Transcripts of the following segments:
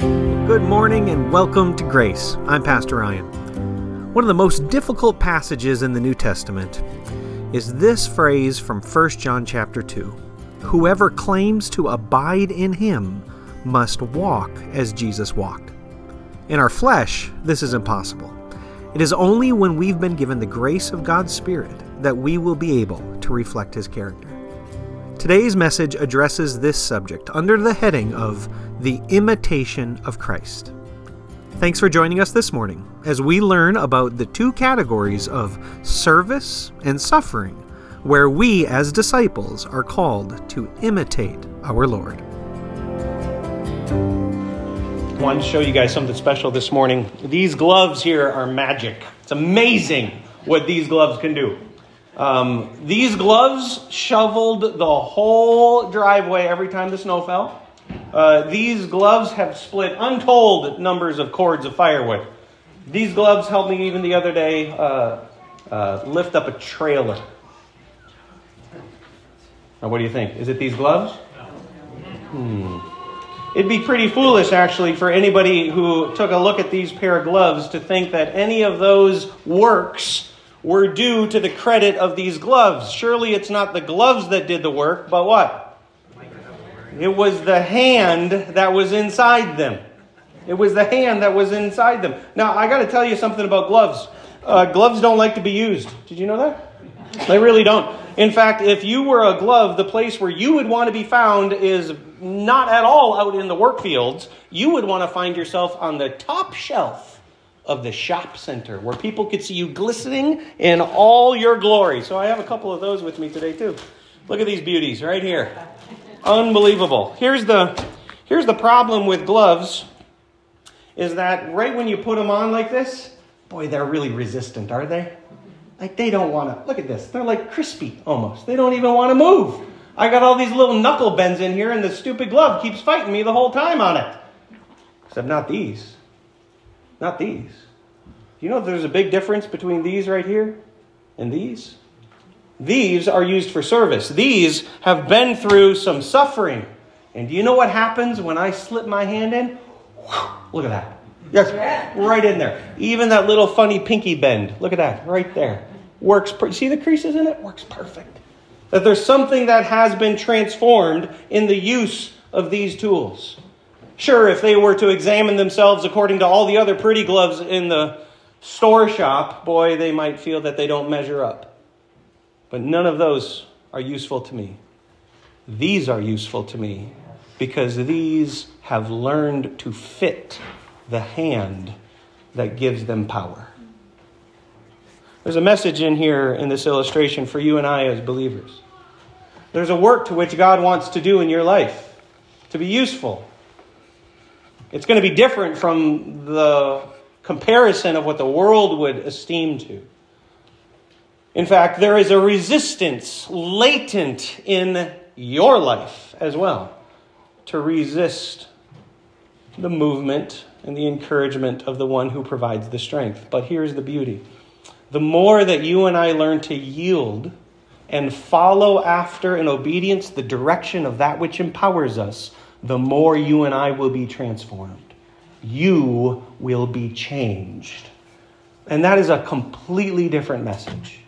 Good morning and welcome to Grace. I'm Pastor Ryan. One of the most difficult passages in the New Testament is this phrase from 1 John chapter 2. Whoever claims to abide in him must walk as Jesus walked. In our flesh, this is impossible. It is only when we've been given the grace of God's Spirit that we will be able to reflect his character. Today's message addresses this subject under the heading of the imitation of Christ. Thanks for joining us this morning as we learn about the two categories of service and suffering, where we as disciples are called to imitate our Lord. I wanted to show you guys something special this morning. These gloves here are magic. It's amazing what these gloves can do. Um, these gloves shoveled the whole driveway every time the snow fell. Uh, these gloves have split untold numbers of cords of firewood. These gloves helped me even the other day uh, uh, lift up a trailer. Now, what do you think? Is it these gloves? Hmm. It'd be pretty foolish, actually, for anybody who took a look at these pair of gloves to think that any of those works were due to the credit of these gloves. Surely it's not the gloves that did the work, but what? It was the hand that was inside them. It was the hand that was inside them. Now, I got to tell you something about gloves. Uh, gloves don't like to be used. Did you know that? They really don't. In fact, if you were a glove, the place where you would want to be found is not at all out in the work fields. You would want to find yourself on the top shelf of the shop center where people could see you glistening in all your glory. So I have a couple of those with me today too. Look at these beauties right here. Unbelievable. Here's the here's the problem with gloves is that right when you put them on like this, boy, they're really resistant, are they? Like they don't want to. Look at this. They're like crispy almost. They don't even want to move. I got all these little knuckle bends in here and the stupid glove keeps fighting me the whole time on it. Except not these. Not these. You know there's a big difference between these right here and these? These are used for service. These have been through some suffering. And do you know what happens when I slip my hand in? Look at that. Yes, right in there. Even that little funny pinky bend. Look at that, right there. Works. Per- See the creases in it? Works perfect. That there's something that has been transformed in the use of these tools. Sure, if they were to examine themselves according to all the other pretty gloves in the store shop, boy, they might feel that they don't measure up. But none of those are useful to me. These are useful to me because these have learned to fit the hand that gives them power. There's a message in here in this illustration for you and I as believers. There's a work to which God wants to do in your life to be useful it's going to be different from the comparison of what the world would esteem to. In fact, there is a resistance latent in your life as well to resist the movement and the encouragement of the one who provides the strength. But here's the beauty the more that you and I learn to yield and follow after in obedience the direction of that which empowers us, the more you and I will be transformed. You will be changed. And that is a completely different message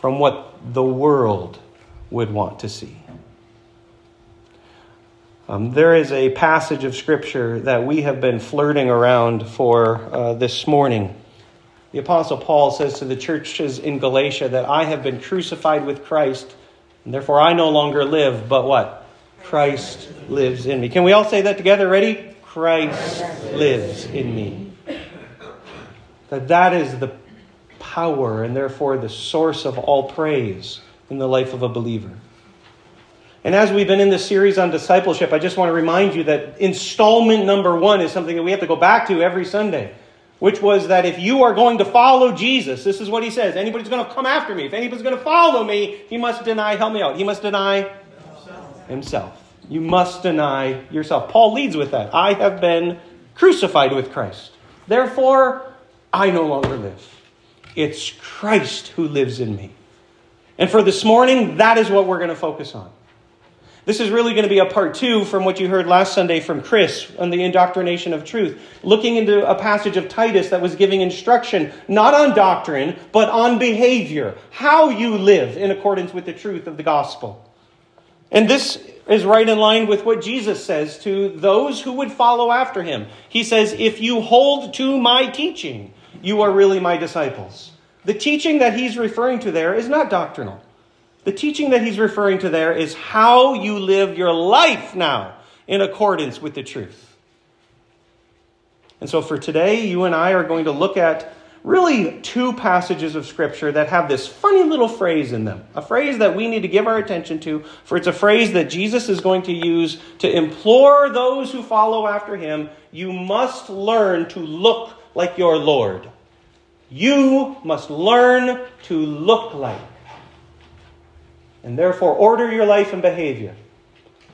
from what the world would want to see. Um, there is a passage of Scripture that we have been flirting around for uh, this morning. The Apostle Paul says to the churches in Galatia that I have been crucified with Christ, and therefore I no longer live, but what? Christ lives in me. Can we all say that together? Ready? Christ lives in me. That that is the power and therefore the source of all praise in the life of a believer. And as we've been in this series on discipleship, I just want to remind you that installment number one is something that we have to go back to every Sunday, which was that if you are going to follow Jesus, this is what he says anybody's going to come after me, if anybody's going to follow me, he must deny, help me out, he must deny himself. You must deny yourself. Paul leads with that. I have been crucified with Christ. Therefore, I no longer live. It's Christ who lives in me. And for this morning, that is what we're going to focus on. This is really going to be a part two from what you heard last Sunday from Chris on the indoctrination of truth, looking into a passage of Titus that was giving instruction not on doctrine, but on behavior, how you live in accordance with the truth of the gospel. And this is right in line with what Jesus says to those who would follow after him. He says, If you hold to my teaching, you are really my disciples. The teaching that he's referring to there is not doctrinal. The teaching that he's referring to there is how you live your life now in accordance with the truth. And so for today, you and I are going to look at really two passages of Scripture that have this funny little phrase in them. A phrase that we need to give our attention to, for it's a phrase that Jesus is going to use to implore those who follow after him you must learn to look like your Lord. You must learn to look like and therefore order your life and behavior.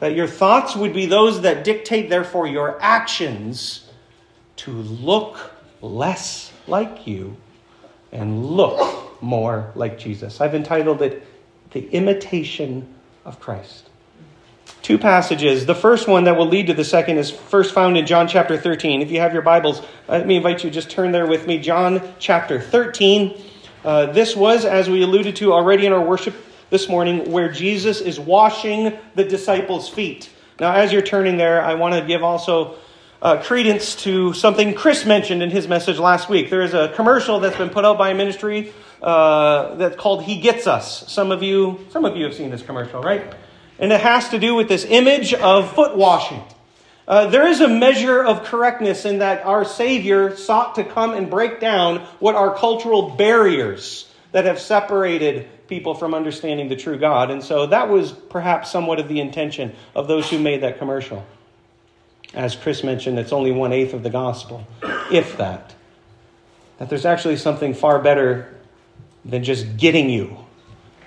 That your thoughts would be those that dictate, therefore, your actions to look less like you and look more like Jesus. I've entitled it The Imitation of Christ. Two passages. The first one that will lead to the second is first found in John chapter 13. If you have your Bibles, let me invite you just turn there with me. John chapter 13. Uh, this was, as we alluded to already in our worship this morning where Jesus is washing the disciples' feet. Now, as you're turning there, I want to give also uh, credence to something Chris mentioned in his message last week. There is a commercial that's been put out by a ministry uh, that's called "He Gets Us." Some of you, some of you have seen this commercial, right? And it has to do with this image of foot washing. Uh, there is a measure of correctness in that our Savior sought to come and break down what are cultural barriers that have separated people from understanding the true God. And so that was perhaps somewhat of the intention of those who made that commercial. As Chris mentioned, it's only one eighth of the gospel, if that. That there's actually something far better than just getting you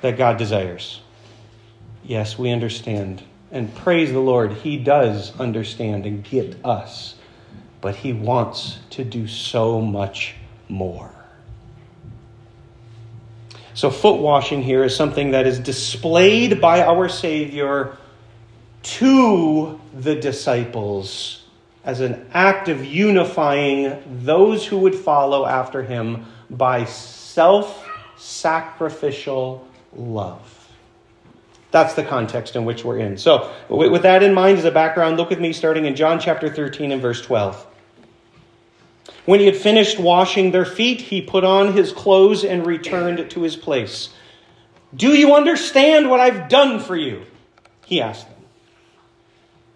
that God desires. Yes, we understand. And praise the Lord, He does understand and get us. But He wants to do so much more. So, foot washing here is something that is displayed by our Savior to the disciples as an act of unifying those who would follow after him by self sacrificial love. That's the context in which we're in. So, with that in mind as a background, look with me starting in John chapter 13 and verse 12. When he had finished washing their feet, he put on his clothes and returned to his place. Do you understand what I've done for you? He asked them.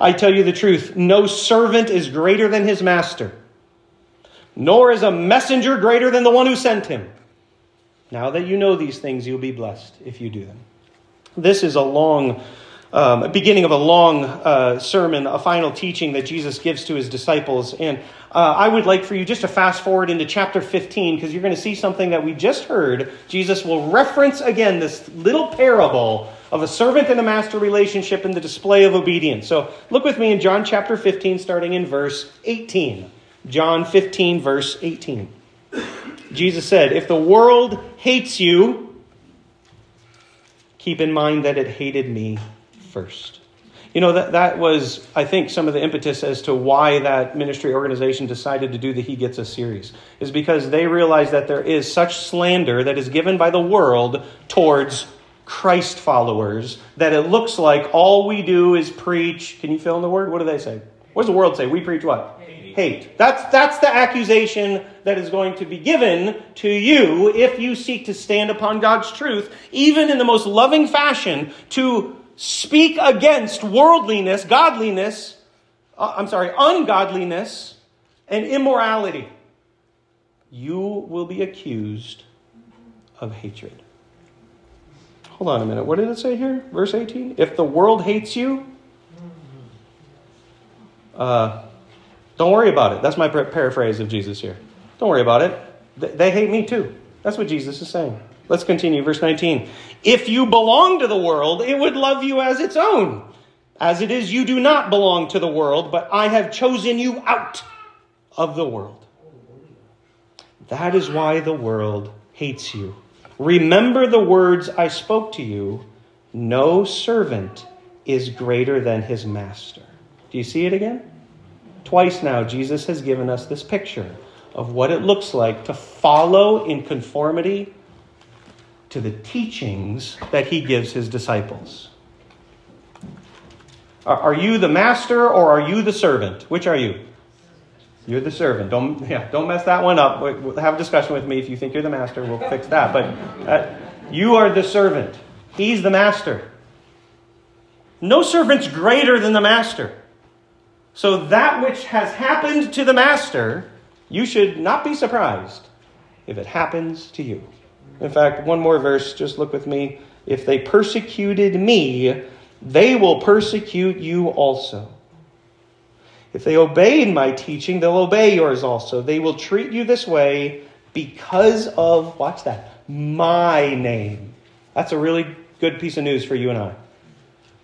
I tell you the truth no servant is greater than his master, nor is a messenger greater than the one who sent him. Now that you know these things, you'll be blessed if you do them. This is a long um, beginning of a long uh, sermon, a final teaching that Jesus gives to his disciples. And uh, I would like for you just to fast forward into chapter 15 because you're going to see something that we just heard. Jesus will reference again this little parable of a servant and a master relationship in the display of obedience. So look with me in John chapter 15, starting in verse 18. John 15, verse 18. Jesus said, If the world hates you, keep in mind that it hated me first. You know, that, that was, I think, some of the impetus as to why that ministry organization decided to do the He Gets Us series, is because they realized that there is such slander that is given by the world towards Christ followers that it looks like all we do is preach. Can you fill in the word? What do they say? What does the world say? We preach what? Hate. Hate. That's, that's the accusation that is going to be given to you if you seek to stand upon God's truth, even in the most loving fashion, to speak against worldliness, godliness, uh, I'm sorry, ungodliness, and immorality, you will be accused of hatred. Hold on a minute. What did it say here? Verse 18? If the world hates you, uh, don't worry about it. That's my paraphrase of Jesus here. Don't worry about it. They hate me too. That's what Jesus is saying. Let's continue. Verse 19. If you belong to the world, it would love you as its own. As it is, you do not belong to the world, but I have chosen you out of the world. That is why the world hates you. Remember the words I spoke to you no servant is greater than his master. Do you see it again? Twice now, Jesus has given us this picture of what it looks like to follow in conformity to the teachings that he gives his disciples. Are you the master or are you the servant? Which are you? You're the servant. Don't, yeah, don't mess that one up. Have a discussion with me. If you think you're the master, we'll fix that. But uh, you are the servant. He's the master. No servant's greater than the master. So that which has happened to the master, you should not be surprised if it happens to you. In fact, one more verse, just look with me. If they persecuted me, they will persecute you also. If they obeyed my teaching, they'll obey yours also. They will treat you this way because of, watch that, my name. That's a really good piece of news for you and I.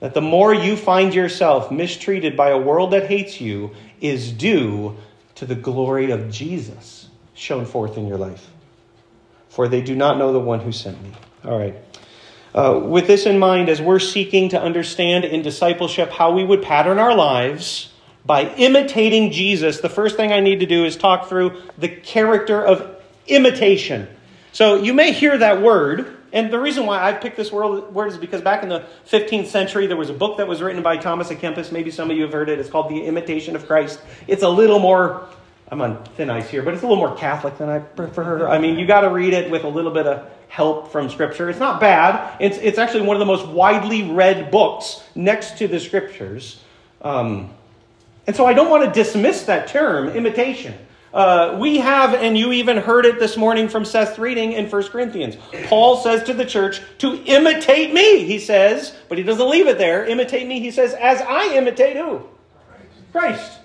That the more you find yourself mistreated by a world that hates you is due to the glory of Jesus shown forth in your life. For they do not know the one who sent me. All right. Uh, with this in mind, as we're seeking to understand in discipleship how we would pattern our lives, by imitating Jesus, the first thing I need to do is talk through the character of imitation. So you may hear that word, and the reason why I picked this word is because back in the 15th century, there was a book that was written by Thomas à Kempis. Maybe some of you have heard it. It's called The Imitation of Christ. It's a little more, I'm on thin ice here, but it's a little more Catholic than I prefer. I mean, you got to read it with a little bit of help from Scripture. It's not bad. It's, it's actually one of the most widely read books next to the Scriptures. Um, and so I don't want to dismiss that term, imitation. Uh, we have, and you even heard it this morning from Seth's reading in 1 Corinthians. Paul says to the church to imitate me, he says, but he doesn't leave it there. Imitate me, he says, as I imitate who? Christ.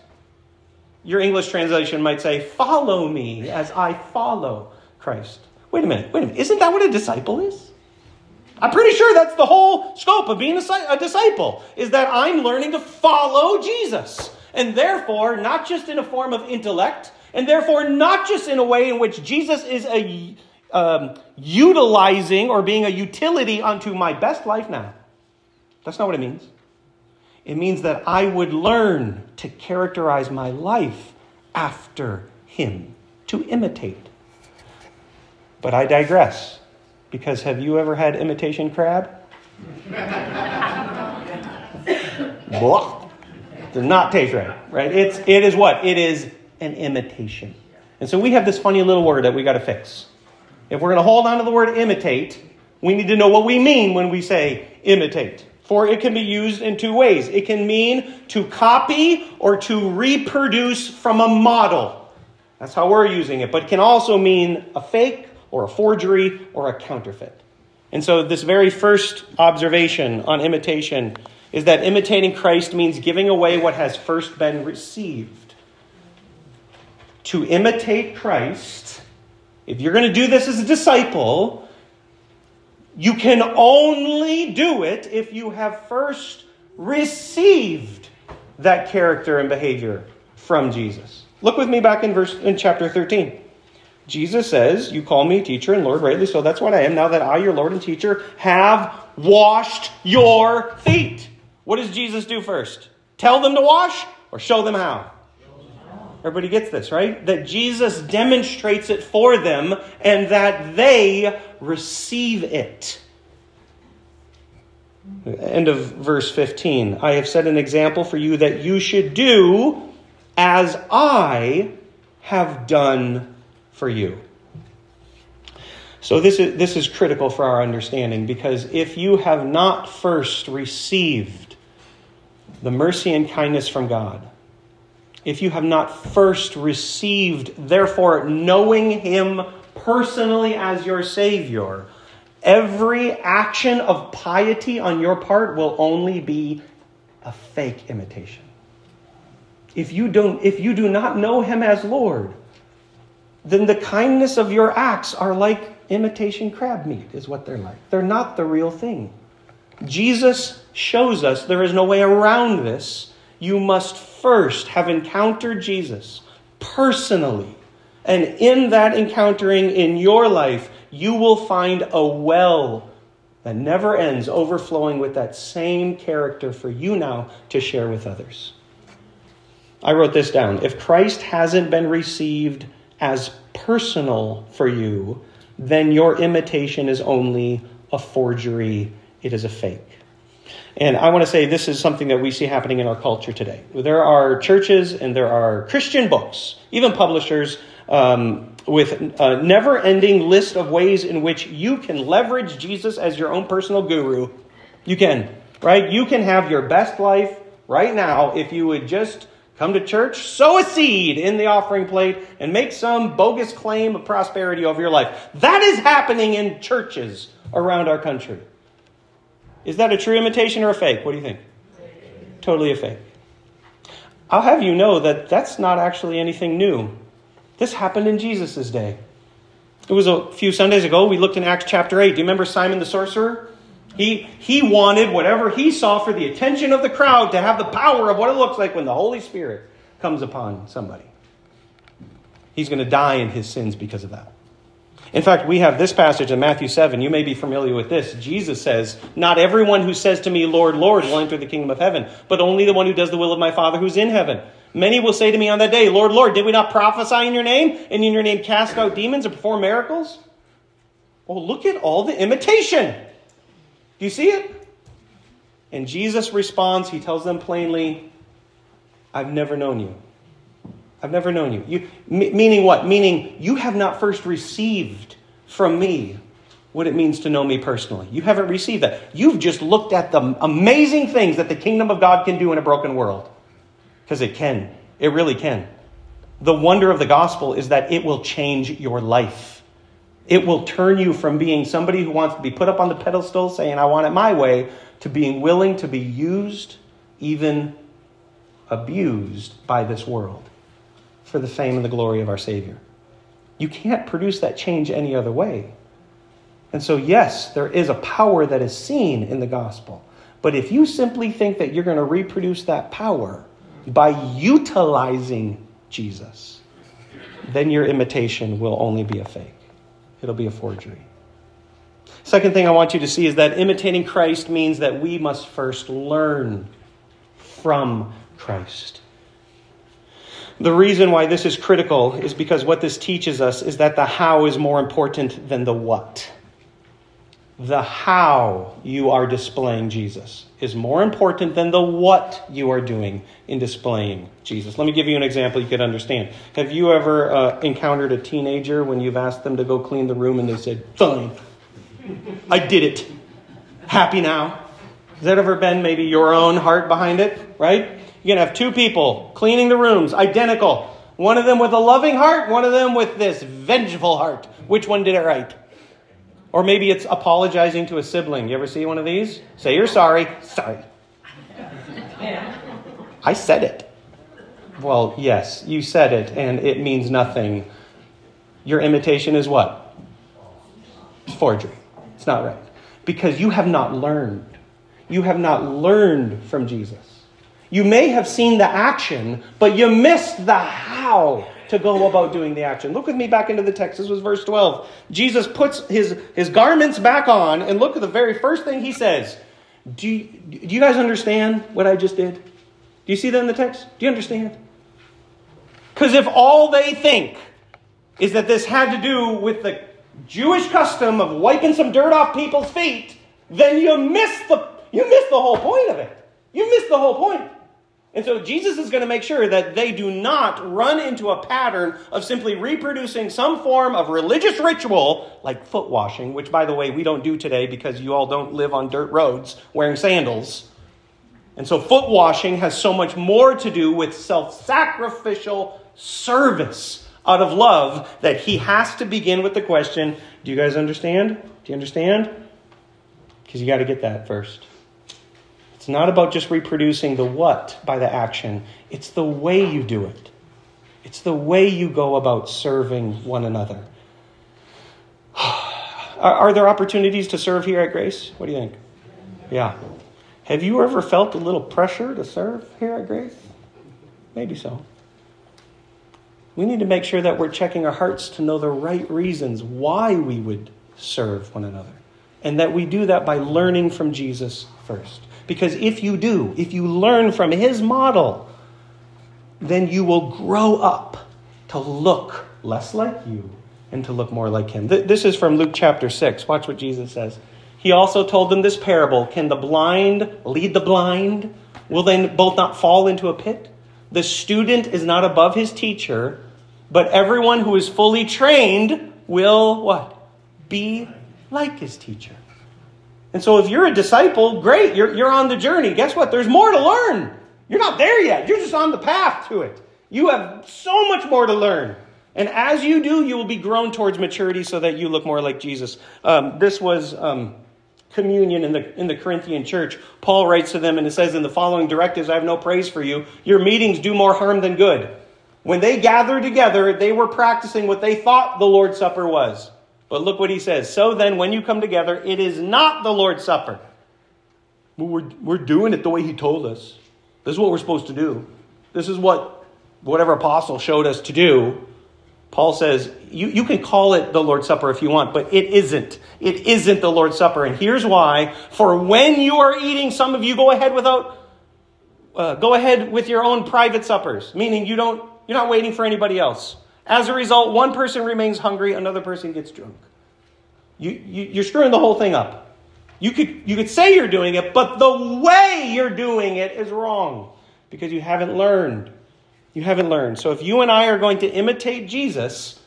Your English translation might say, follow me as I follow Christ. Wait a minute, wait a minute. Isn't that what a disciple is? I'm pretty sure that's the whole scope of being a disciple, is that I'm learning to follow Jesus and therefore not just in a form of intellect, and therefore not just in a way in which Jesus is a um, utilizing or being a utility unto my best life now. That's not what it means. It means that I would learn to characterize my life after him, to imitate. But I digress, because have you ever had imitation crab? Blah not taste right, right? It's, it is what? It is an imitation. And so we have this funny little word that we got to fix. If we're going to hold on to the word imitate, we need to know what we mean when we say imitate. For it can be used in two ways. It can mean to copy or to reproduce from a model. That's how we're using it. But it can also mean a fake or a forgery or a counterfeit. And so, this very first observation on imitation is that imitating Christ means giving away what has first been received. To imitate Christ, if you're going to do this as a disciple, you can only do it if you have first received that character and behavior from Jesus. Look with me back in verse in chapter 13. Jesus says, You call me teacher and Lord, rightly so. That's what I am. Now that I, your Lord and teacher, have washed your feet. What does Jesus do first? Tell them to wash or show them how? Everybody gets this, right? That Jesus demonstrates it for them and that they receive it. End of verse 15. I have set an example for you that you should do as I have done for you. So, this is, this is critical for our understanding because if you have not first received the mercy and kindness from God, if you have not first received, therefore, knowing Him personally as your Savior, Every action of piety on your part will only be a fake imitation. If you, don't, if you do not know him as Lord, then the kindness of your acts are like imitation crab meat, is what they're like. They're not the real thing. Jesus shows us there is no way around this. You must first have encountered Jesus personally. And in that encountering in your life, you will find a well that never ends, overflowing with that same character for you now to share with others. I wrote this down. If Christ hasn't been received as personal for you, then your imitation is only a forgery, it is a fake. And I want to say this is something that we see happening in our culture today. There are churches and there are Christian books, even publishers, um, with a never ending list of ways in which you can leverage Jesus as your own personal guru. You can, right? You can have your best life right now if you would just come to church, sow a seed in the offering plate, and make some bogus claim of prosperity over your life. That is happening in churches around our country. Is that a true imitation or a fake? What do you think? Totally a fake. I'll have you know that that's not actually anything new. This happened in Jesus' day. It was a few Sundays ago. We looked in Acts chapter 8. Do you remember Simon the sorcerer? He, he wanted whatever he saw for the attention of the crowd to have the power of what it looks like when the Holy Spirit comes upon somebody. He's going to die in his sins because of that. In fact, we have this passage in Matthew 7. You may be familiar with this. Jesus says, Not everyone who says to me, Lord, Lord, will enter the kingdom of heaven, but only the one who does the will of my Father who's in heaven. Many will say to me on that day, Lord, Lord, did we not prophesy in your name, and in your name cast out demons and perform miracles? Well, look at all the imitation. Do you see it? And Jesus responds, he tells them plainly, I've never known you. I've never known you. you m- meaning what? Meaning you have not first received from me what it means to know me personally. You haven't received that. You've just looked at the amazing things that the kingdom of God can do in a broken world. Because it can. It really can. The wonder of the gospel is that it will change your life. It will turn you from being somebody who wants to be put up on the pedestal saying, I want it my way, to being willing to be used, even abused by this world for the fame and the glory of our Savior. You can't produce that change any other way. And so, yes, there is a power that is seen in the gospel. But if you simply think that you're going to reproduce that power by utilizing Jesus, then your imitation will only be a fake. It'll be a forgery. Second thing I want you to see is that imitating Christ means that we must first learn from Christ. The reason why this is critical is because what this teaches us is that the how is more important than the what. The how you are displaying Jesus is more important than the what you are doing in displaying Jesus. Let me give you an example you could understand. Have you ever uh, encountered a teenager when you've asked them to go clean the room and they said, Fine, I did it. Happy now? Has that ever been maybe your own heart behind it, right? You're going to have two people cleaning the rooms, identical. One of them with a loving heart, one of them with this vengeful heart. Which one did it right? Or maybe it's apologizing to a sibling. You ever see one of these? Say you're sorry. Sorry. I said it. Well, yes, you said it, and it means nothing. Your imitation is what? Forgery. It's not right. Because you have not learned. You have not learned from Jesus. You may have seen the action, but you missed the how to go about doing the action. Look with me back into the text. This was verse 12. Jesus puts his, his garments back on, and look at the very first thing he says. Do you, do you guys understand what I just did? Do you see that in the text? Do you understand? Because if all they think is that this had to do with the Jewish custom of wiping some dirt off people's feet, then you miss the you miss the whole point of it. You miss the whole point. And so Jesus is going to make sure that they do not run into a pattern of simply reproducing some form of religious ritual like foot washing, which, by the way, we don't do today because you all don't live on dirt roads wearing sandals. And so foot washing has so much more to do with self sacrificial service out of love that he has to begin with the question Do you guys understand? Do you understand? Because you got to get that first. It's not about just reproducing the what by the action, it's the way you do it. It's the way you go about serving one another. Are, are there opportunities to serve here at Grace? What do you think? Yeah. Have you ever felt a little pressure to serve here at Grace? Maybe so. We need to make sure that we're checking our hearts to know the right reasons why we would serve one another. And that we do that by learning from Jesus first. Because if you do, if you learn from his model, then you will grow up to look less like you and to look more like him. This is from Luke chapter 6. Watch what Jesus says. He also told them this parable Can the blind lead the blind? Will they both not fall into a pit? The student is not above his teacher, but everyone who is fully trained will what? Be like his teacher. And so if you're a disciple, great, you're, you're on the journey. Guess what? There's more to learn. You're not there yet. You're just on the path to it. You have so much more to learn. And as you do, you will be grown towards maturity so that you look more like Jesus. Um, this was um, communion in the, in the Corinthian church. Paul writes to them and it says, In the following directives, I have no praise for you. Your meetings do more harm than good. When they gathered together, they were practicing what they thought the Lord's Supper was. But look what he says. So then, when you come together, it is not the Lord's Supper. We're, we're doing it the way he told us. This is what we're supposed to do. This is what whatever apostle showed us to do. Paul says, you, you can call it the Lord's Supper if you want, but it isn't. It isn't the Lord's Supper. And here's why. For when you are eating, some of you go ahead without, uh, go ahead with your own private suppers, meaning you don't, you're not waiting for anybody else. As a result, one person remains hungry, another person gets drunk. You, you, you're screwing the whole thing up. You could, you could say you're doing it, but the way you're doing it is wrong because you haven't learned. You haven't learned. So if you and I are going to imitate Jesus,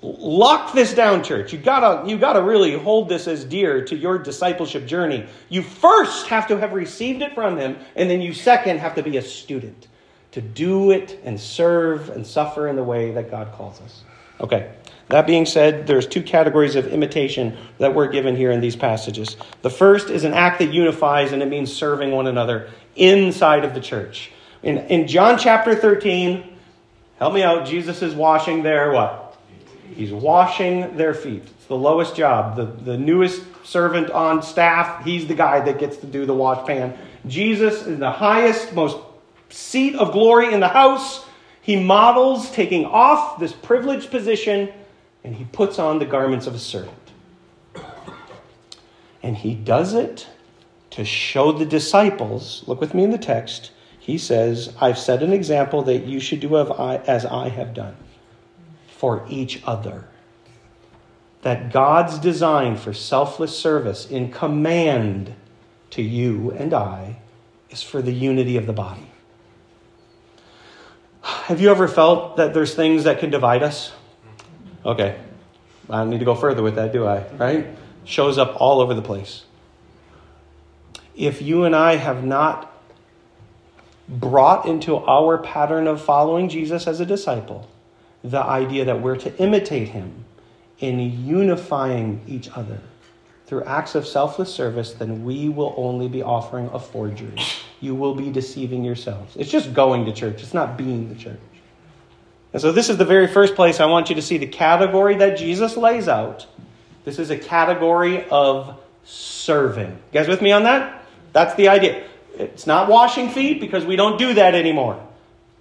lock this down, church. You gotta, you gotta really hold this as dear to your discipleship journey. You first have to have received it from him, and then you second have to be a student to do it and serve and suffer in the way that God calls us. Okay. That being said, there's two categories of imitation that we're given here in these passages. The first is an act that unifies, and it means serving one another inside of the church. In, in John chapter 13, help me out, Jesus is washing their what? He's washing their feet. It's the lowest job. The, the newest servant on staff, he's the guy that gets to do the wash pan. Jesus is the highest, most seat of glory in the house. He models taking off this privileged position and he puts on the garments of a servant. And he does it to show the disciples, look with me in the text, he says, I've set an example that you should do as I have done for each other. That God's design for selfless service in command to you and I is for the unity of the body. Have you ever felt that there's things that can divide us? Okay. I don't need to go further with that, do I? Right? Shows up all over the place. If you and I have not brought into our pattern of following Jesus as a disciple the idea that we're to imitate him in unifying each other through acts of selfless service, then we will only be offering a forgery. You will be deceiving yourselves. It's just going to church, it's not being the church. And so, this is the very first place I want you to see the category that Jesus lays out. This is a category of serving. You guys with me on that? That's the idea. It's not washing feet because we don't do that anymore.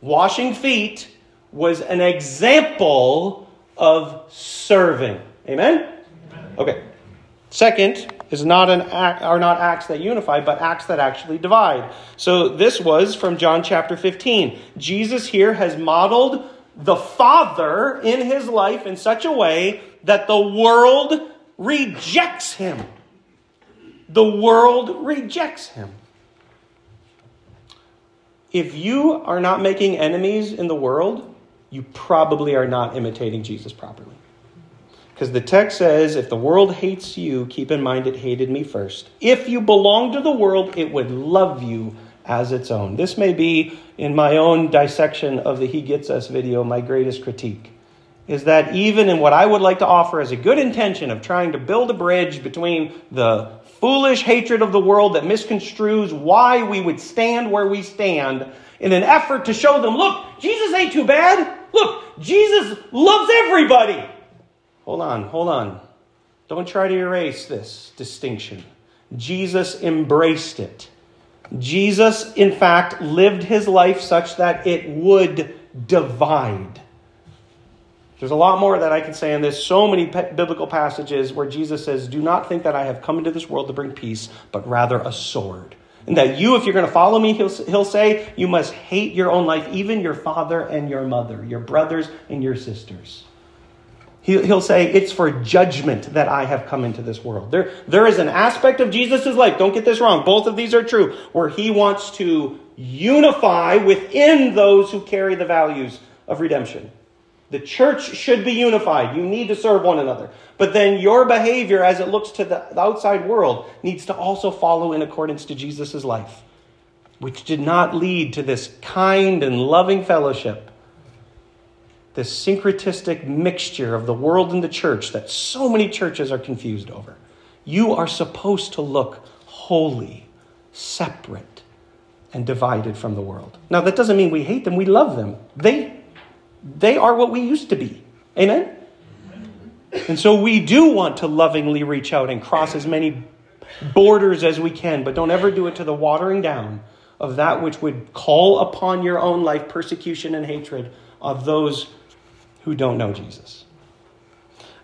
Washing feet was an example of serving. Amen? Okay. Second is not an act, are not acts that unify, but acts that actually divide. So this was from John chapter 15. Jesus here has modeled the Father in his life in such a way that the world rejects him. The world rejects him. If you are not making enemies in the world, you probably are not imitating Jesus properly. Because the text says, if the world hates you, keep in mind it hated me first. If you belong to the world, it would love you as its own. This may be, in my own dissection of the He Gets Us video, my greatest critique is that even in what I would like to offer as a good intention of trying to build a bridge between the foolish hatred of the world that misconstrues why we would stand where we stand in an effort to show them, look, Jesus ain't too bad. Look, Jesus loves everybody. Hold on, hold on. Don't try to erase this distinction. Jesus embraced it. Jesus, in fact, lived his life such that it would divide. There's a lot more that I can say on this. So many biblical passages where Jesus says, Do not think that I have come into this world to bring peace, but rather a sword. And that you, if you're going to follow me, he'll, he'll say, you must hate your own life, even your father and your mother, your brothers and your sisters. He'll say, It's for judgment that I have come into this world. There, there is an aspect of Jesus' life, don't get this wrong, both of these are true, where he wants to unify within those who carry the values of redemption. The church should be unified. You need to serve one another. But then your behavior as it looks to the outside world needs to also follow in accordance to Jesus' life, which did not lead to this kind and loving fellowship this syncretistic mixture of the world and the church that so many churches are confused over. You are supposed to look holy, separate, and divided from the world. Now, that doesn't mean we hate them, we love them. They, they are what we used to be. Amen? And so we do want to lovingly reach out and cross as many borders as we can, but don't ever do it to the watering down of that which would call upon your own life persecution and hatred of those who don't know Jesus.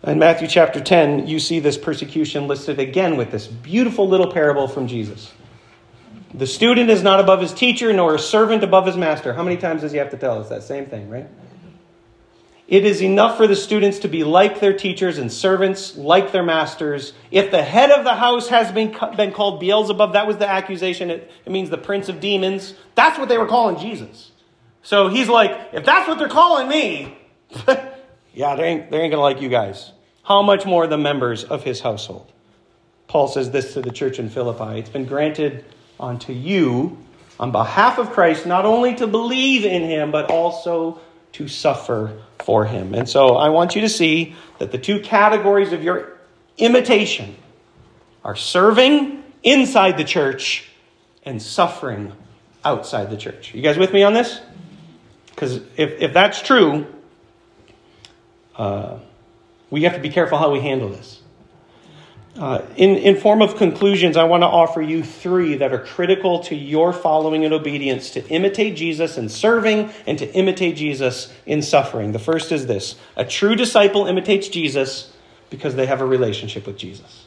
In Matthew chapter 10, you see this persecution listed again with this beautiful little parable from Jesus. The student is not above his teacher, nor a servant above his master. How many times does he have to tell us that same thing, right? It is enough for the students to be like their teachers and servants like their masters. If the head of the house has been, been called Beelzebub, that was the accusation. It, it means the prince of demons. That's what they were calling Jesus. So he's like, if that's what they're calling me, yeah, they ain't, they ain't going to like you guys. How much more the members of his household? Paul says this to the church in Philippi It's been granted unto you on behalf of Christ not only to believe in him, but also to suffer for him. And so I want you to see that the two categories of your imitation are serving inside the church and suffering outside the church. You guys with me on this? Because if, if that's true, uh, we have to be careful how we handle this. Uh, in, in form of conclusions, I want to offer you three that are critical to your following and obedience to imitate Jesus in serving and to imitate Jesus in suffering. The first is this a true disciple imitates Jesus because they have a relationship with Jesus.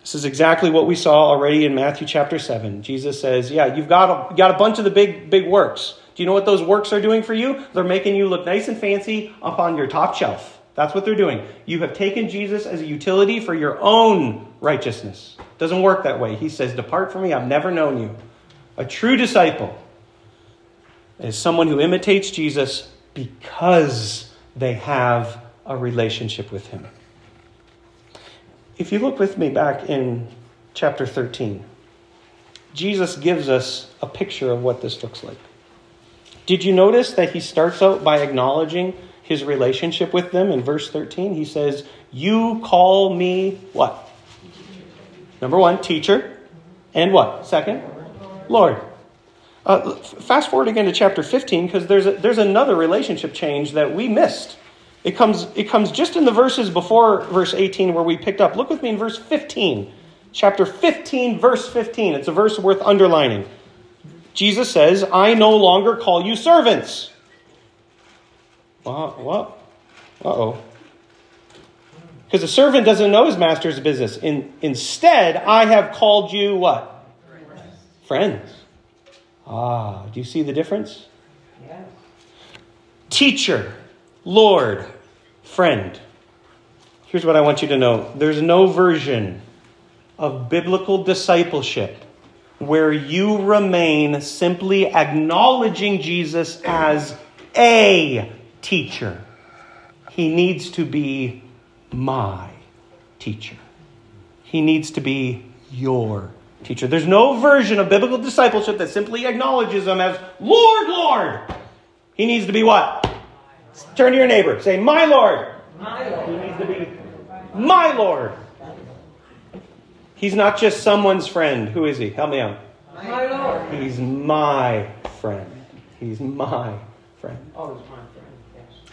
This is exactly what we saw already in Matthew chapter 7. Jesus says, Yeah, you've got a, got a bunch of the big, big works. Do you know what those works are doing for you? They're making you look nice and fancy up on your top shelf. That's what they're doing. You have taken Jesus as a utility for your own righteousness. Doesn't work that way. He says, Depart from me, I've never known you. A true disciple is someone who imitates Jesus because they have a relationship with him. If you look with me back in chapter 13, Jesus gives us a picture of what this looks like. Did you notice that he starts out by acknowledging his relationship with them in verse 13? He says, You call me what? Number one, teacher. And what? Second, Lord. Uh, fast forward again to chapter 15 because there's, a, there's another relationship change that we missed. It comes, it comes just in the verses before verse 18 where we picked up. Look with me in verse 15. Chapter 15, verse 15. It's a verse worth underlining. Jesus says, I no longer call you servants. What? What? Uh oh. Because a servant doesn't know his master's business. In, instead, I have called you what? Friends. Friends. Ah, do you see the difference? Yes. Teacher, Lord, friend. Here's what I want you to know there's no version of biblical discipleship where you remain simply acknowledging Jesus as a teacher. He needs to be my teacher. He needs to be your teacher. There's no version of biblical discipleship that simply acknowledges him as Lord, Lord. He needs to be what? Turn to your neighbor. Say, My Lord. My Lord. He needs to be my Lord. He's not just someone's friend. Who is he? Help me out. My Lord. He's my friend. He's my friend. Oh, he's my friend. Yes.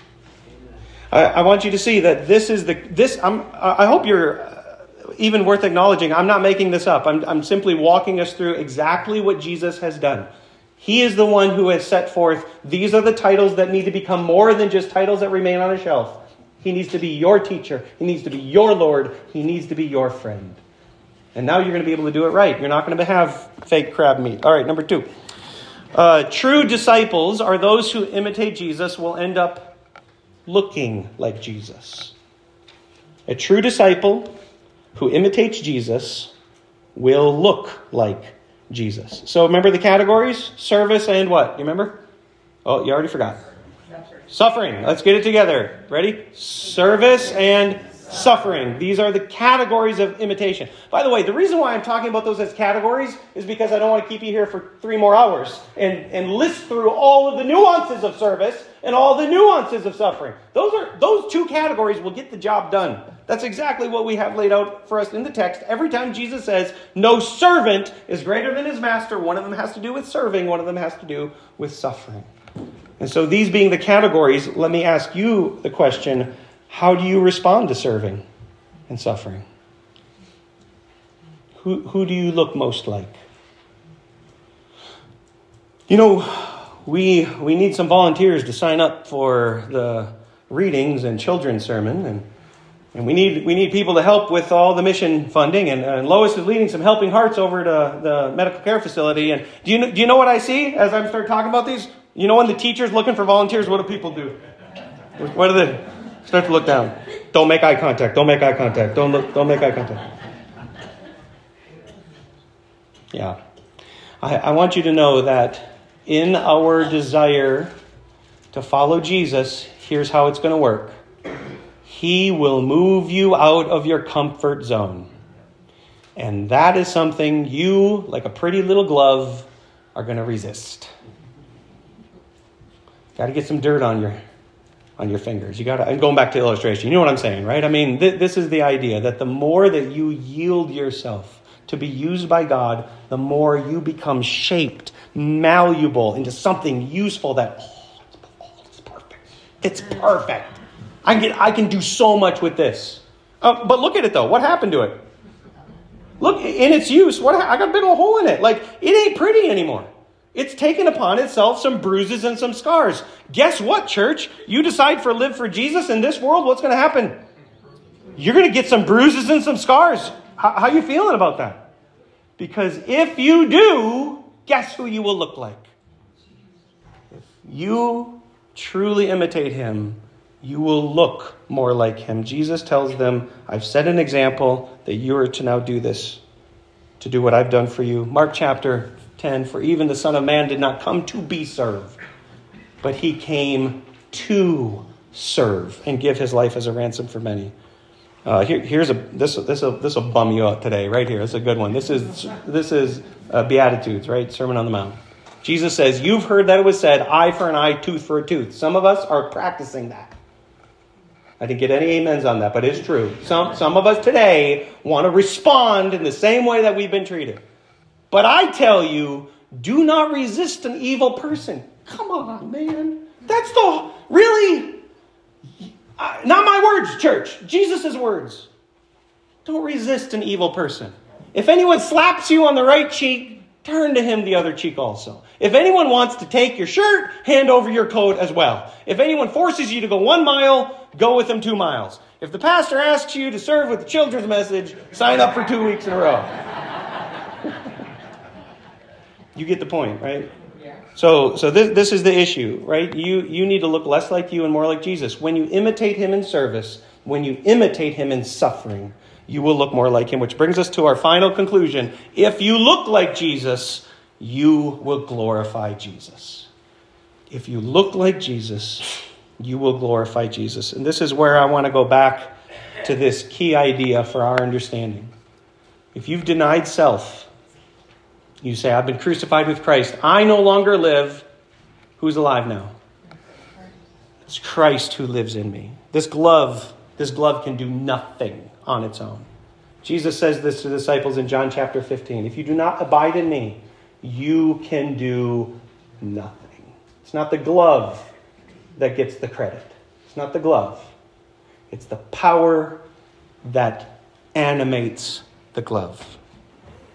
I, I want you to see that this is the this. I'm, I hope you're uh, even worth acknowledging. I'm not making this up. I'm, I'm simply walking us through exactly what Jesus has done. He is the one who has set forth. These are the titles that need to become more than just titles that remain on a shelf. He needs to be your teacher. He needs to be your Lord. He needs to be your friend. And now you're going to be able to do it right. You're not going to have fake crab meat. All right, number two. Uh, true disciples are those who imitate Jesus will end up looking like Jesus. A true disciple who imitates Jesus will look like Jesus. So remember the categories? Service and what? You remember? Oh, you already forgot. Suffering. Let's get it together. Ready? Service and suffering. These are the categories of imitation. By the way, the reason why I'm talking about those as categories is because I don't want to keep you here for three more hours and, and list through all of the nuances of service and all the nuances of suffering. Those are those two categories will get the job done. That's exactly what we have laid out for us in the text. Every time Jesus says, No servant is greater than his master, one of them has to do with serving, one of them has to do with suffering. And so, these being the categories, let me ask you the question how do you respond to serving and suffering? Who, who do you look most like? You know, we, we need some volunteers to sign up for the readings and children's sermon, and, and we, need, we need people to help with all the mission funding. And, and Lois is leading some helping hearts over to the medical care facility. And do you, do you know what I see as I start talking about these? You know, when the teacher's looking for volunteers, what do people do? What do they? Start to look down. Don't make eye contact. Don't make eye contact. Don't look. Don't make eye contact. Yeah, I, I want you to know that in our desire to follow Jesus, here's how it's going to work. He will move you out of your comfort zone. And that is something you, like a pretty little glove, are going to resist. Got to get some dirt on your on your fingers. You got to, and going back to illustration, you know what I'm saying, right? I mean, th- this is the idea that the more that you yield yourself to be used by God, the more you become shaped, malleable into something useful that, oh, it's, oh, it's perfect. It's perfect. I can, get, I can do so much with this. Uh, but look at it though. What happened to it? Look, in its use, what I got a big old hole in it. Like, it ain't pretty anymore. It's taken upon itself some bruises and some scars. Guess what, church? You decide for live for Jesus in this world, what's going to happen? You're going to get some bruises and some scars. How, how you feeling about that? Because if you do, guess who you will look like? If you truly imitate him, you will look more like him. Jesus tells them, I've set an example that you are to now do this, to do what I've done for you. Mark chapter 10 For even the Son of Man did not come to be served, but he came to serve and give his life as a ransom for many. Uh, here, here's a this this will this will bum you out today right here. It's a good one. This is this is uh, Beatitudes, right? Sermon on the Mount. Jesus says, "You've heard that it was said, eye for an eye, tooth for a tooth." Some of us are practicing that. I didn't get any amens on that, but it's true. Some some of us today want to respond in the same way that we've been treated. But I tell you, do not resist an evil person. Come on, man. That's the really not my words, church. Jesus' words. Don't resist an evil person. If anyone slaps you on the right cheek, turn to him the other cheek also. If anyone wants to take your shirt, hand over your coat as well. If anyone forces you to go one mile, go with them two miles. If the pastor asks you to serve with the children's message, sign up for two weeks in a row. You get the point, right? So, so this, this is the issue, right? You, you need to look less like you and more like Jesus. When you imitate him in service, when you imitate him in suffering, you will look more like him, which brings us to our final conclusion. If you look like Jesus, you will glorify Jesus. If you look like Jesus, you will glorify Jesus. And this is where I want to go back to this key idea for our understanding. If you've denied self, you say, I've been crucified with Christ. I no longer live. Who's alive now? It's Christ who lives in me. This glove, this glove can do nothing on its own. Jesus says this to the disciples in John chapter 15. If you do not abide in me, you can do nothing. It's not the glove that gets the credit. It's not the glove. It's the power that animates the glove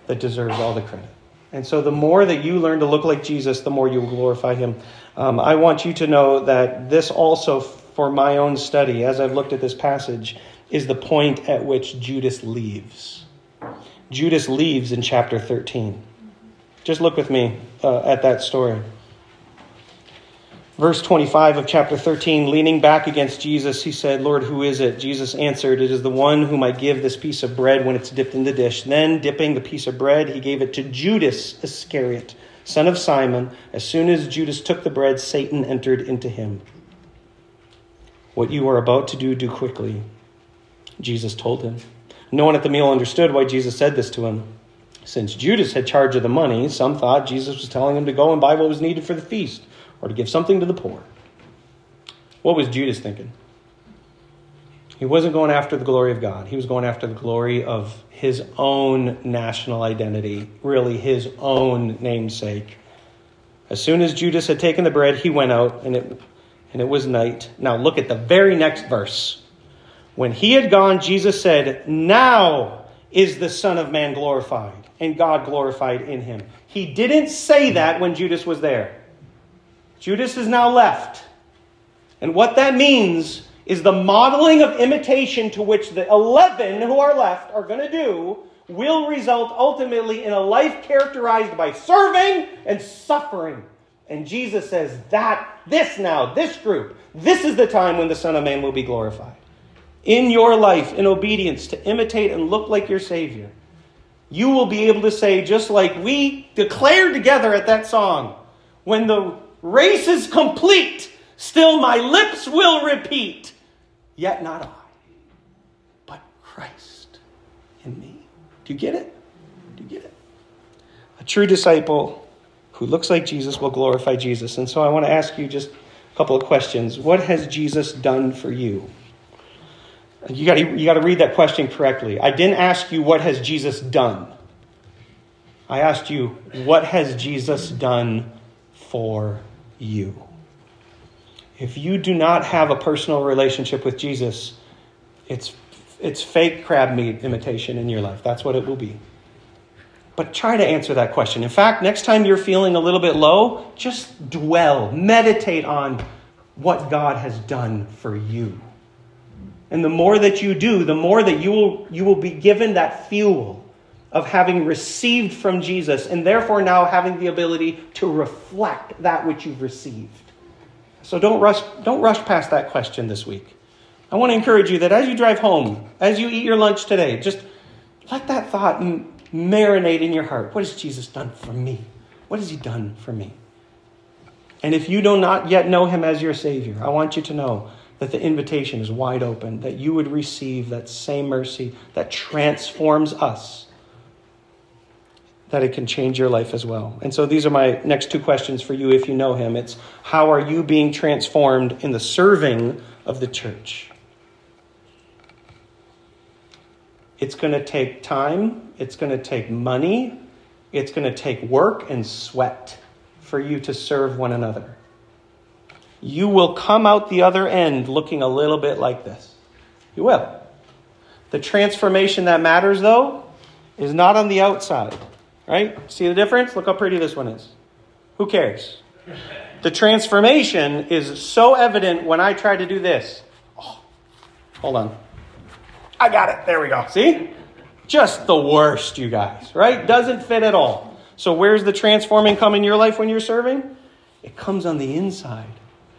that deserves all the credit. And so, the more that you learn to look like Jesus, the more you will glorify him. Um, I want you to know that this also, for my own study, as I've looked at this passage, is the point at which Judas leaves. Judas leaves in chapter 13. Just look with me uh, at that story. Verse 25 of chapter 13, leaning back against Jesus, he said, Lord, who is it? Jesus answered, It is the one whom I give this piece of bread when it's dipped in the dish. Then, dipping the piece of bread, he gave it to Judas Iscariot, son of Simon. As soon as Judas took the bread, Satan entered into him. What you are about to do, do quickly, Jesus told him. No one at the meal understood why Jesus said this to him. Since Judas had charge of the money, some thought Jesus was telling him to go and buy what was needed for the feast or to give something to the poor. What was Judas thinking? He wasn't going after the glory of God. He was going after the glory of his own national identity, really his own namesake. As soon as Judas had taken the bread, he went out, and it, and it was night. Now look at the very next verse. When he had gone, Jesus said, Now is the Son of Man glorified, and God glorified in him. He didn't say that when Judas was there. Judas is now left. And what that means is the modeling of imitation to which the 11 who are left are going to do will result ultimately in a life characterized by serving and suffering. And Jesus says that this now, this group, this is the time when the Son of Man will be glorified. In your life, in obedience, to imitate and look like your Savior, you will be able to say, just like we declared together at that song, when the race is complete, still my lips will repeat, yet not I, but Christ in me. Do you get it? Do you get it? A true disciple who looks like Jesus will glorify Jesus. And so I want to ask you just a couple of questions. What has Jesus done for you? You got you got to read that question correctly. I didn't ask you what has Jesus done. I asked you what has Jesus done for you. If you do not have a personal relationship with Jesus, it's, it's fake crab meat imitation in your life. That's what it will be. But try to answer that question. In fact, next time you're feeling a little bit low, just dwell, meditate on what God has done for you. And the more that you do, the more that you will, you will be given that fuel of having received from Jesus and therefore now having the ability to reflect that which you've received. So don't rush, don't rush past that question this week. I want to encourage you that as you drive home, as you eat your lunch today, just let that thought marinate in your heart. What has Jesus done for me? What has he done for me? And if you do not yet know him as your Savior, I want you to know that the invitation is wide open, that you would receive that same mercy that transforms us that it can change your life as well. And so these are my next two questions for you if you know him. It's how are you being transformed in the serving of the church? It's going to take time, it's going to take money, it's going to take work and sweat for you to serve one another. You will come out the other end looking a little bit like this. You will. The transformation that matters, though, is not on the outside. Right? See the difference? Look how pretty this one is. Who cares? The transformation is so evident when I try to do this. Oh, hold on. I got it. There we go. See? Just the worst, you guys, right? Doesn't fit at all. So, where's the transforming come in your life when you're serving? It comes on the inside.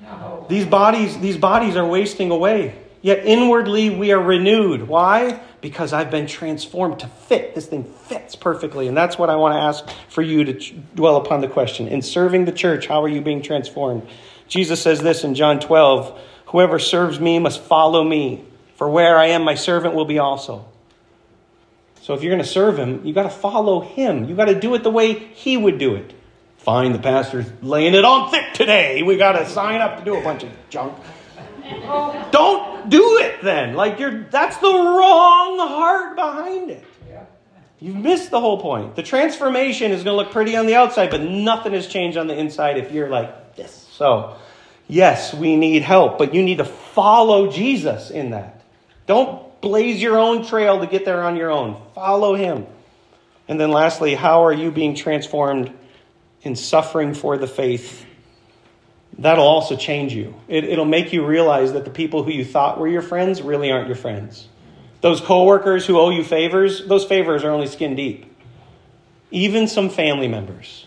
No. These bodies, these bodies are wasting away. Yet inwardly we are renewed. Why? Because I've been transformed to fit. This thing fits perfectly. And that's what I want to ask for you to dwell upon the question. In serving the church, how are you being transformed? Jesus says this in John 12 Whoever serves me must follow me, for where I am, my servant will be also. So if you're going to serve him, you got to follow him. You got to do it the way he would do it. Fine, the pastor's laying it on thick today. We got to sign up to do a bunch of junk. Don't do it then. Like you're that's the wrong heart behind it. You've missed the whole point. The transformation is going to look pretty on the outside, but nothing has changed on the inside if you're like this. So, yes, we need help, but you need to follow Jesus in that. Don't blaze your own trail to get there on your own. Follow him. And then lastly, how are you being transformed in suffering for the faith? That'll also change you. It, will make you realize that the people who you thought were your friends really aren't your friends. Those coworkers who owe you favors, those favors are only skin deep. Even some family members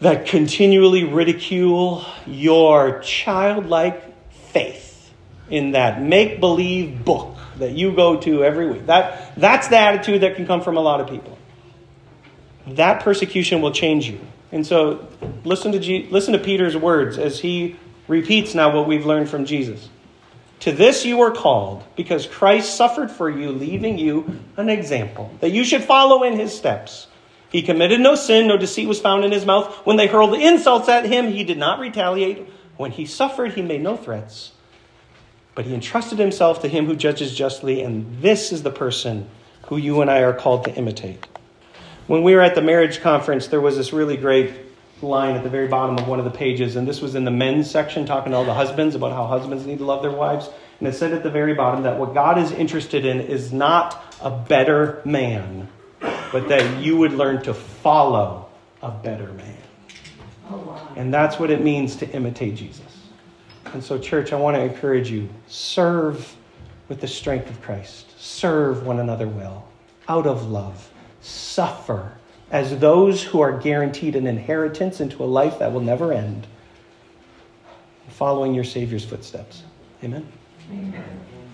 that continually ridicule your childlike faith in that make believe book that you go to every week. That, that's the attitude that can come from a lot of people. That persecution will change you. And so listen to, listen to Peter's words as he repeats now what we've learned from Jesus. To this you were called, because Christ suffered for you, leaving you an example, that you should follow in his steps. He committed no sin, no deceit was found in his mouth. When they hurled insults at him, he did not retaliate. When he suffered, he made no threats. But he entrusted himself to him who judges justly, and this is the person who you and I are called to imitate. When we were at the marriage conference, there was this really great line at the very bottom of one of the pages, and this was in the men's section, talking to all the husbands about how husbands need to love their wives. And it said at the very bottom that what God is interested in is not a better man, but that you would learn to follow a better man. And that's what it means to imitate Jesus. And so, church, I want to encourage you serve with the strength of Christ, serve one another well, out of love, suffer as those who are guaranteed an inheritance into a life that will never end, following your Savior's footsteps. Amen. Amen.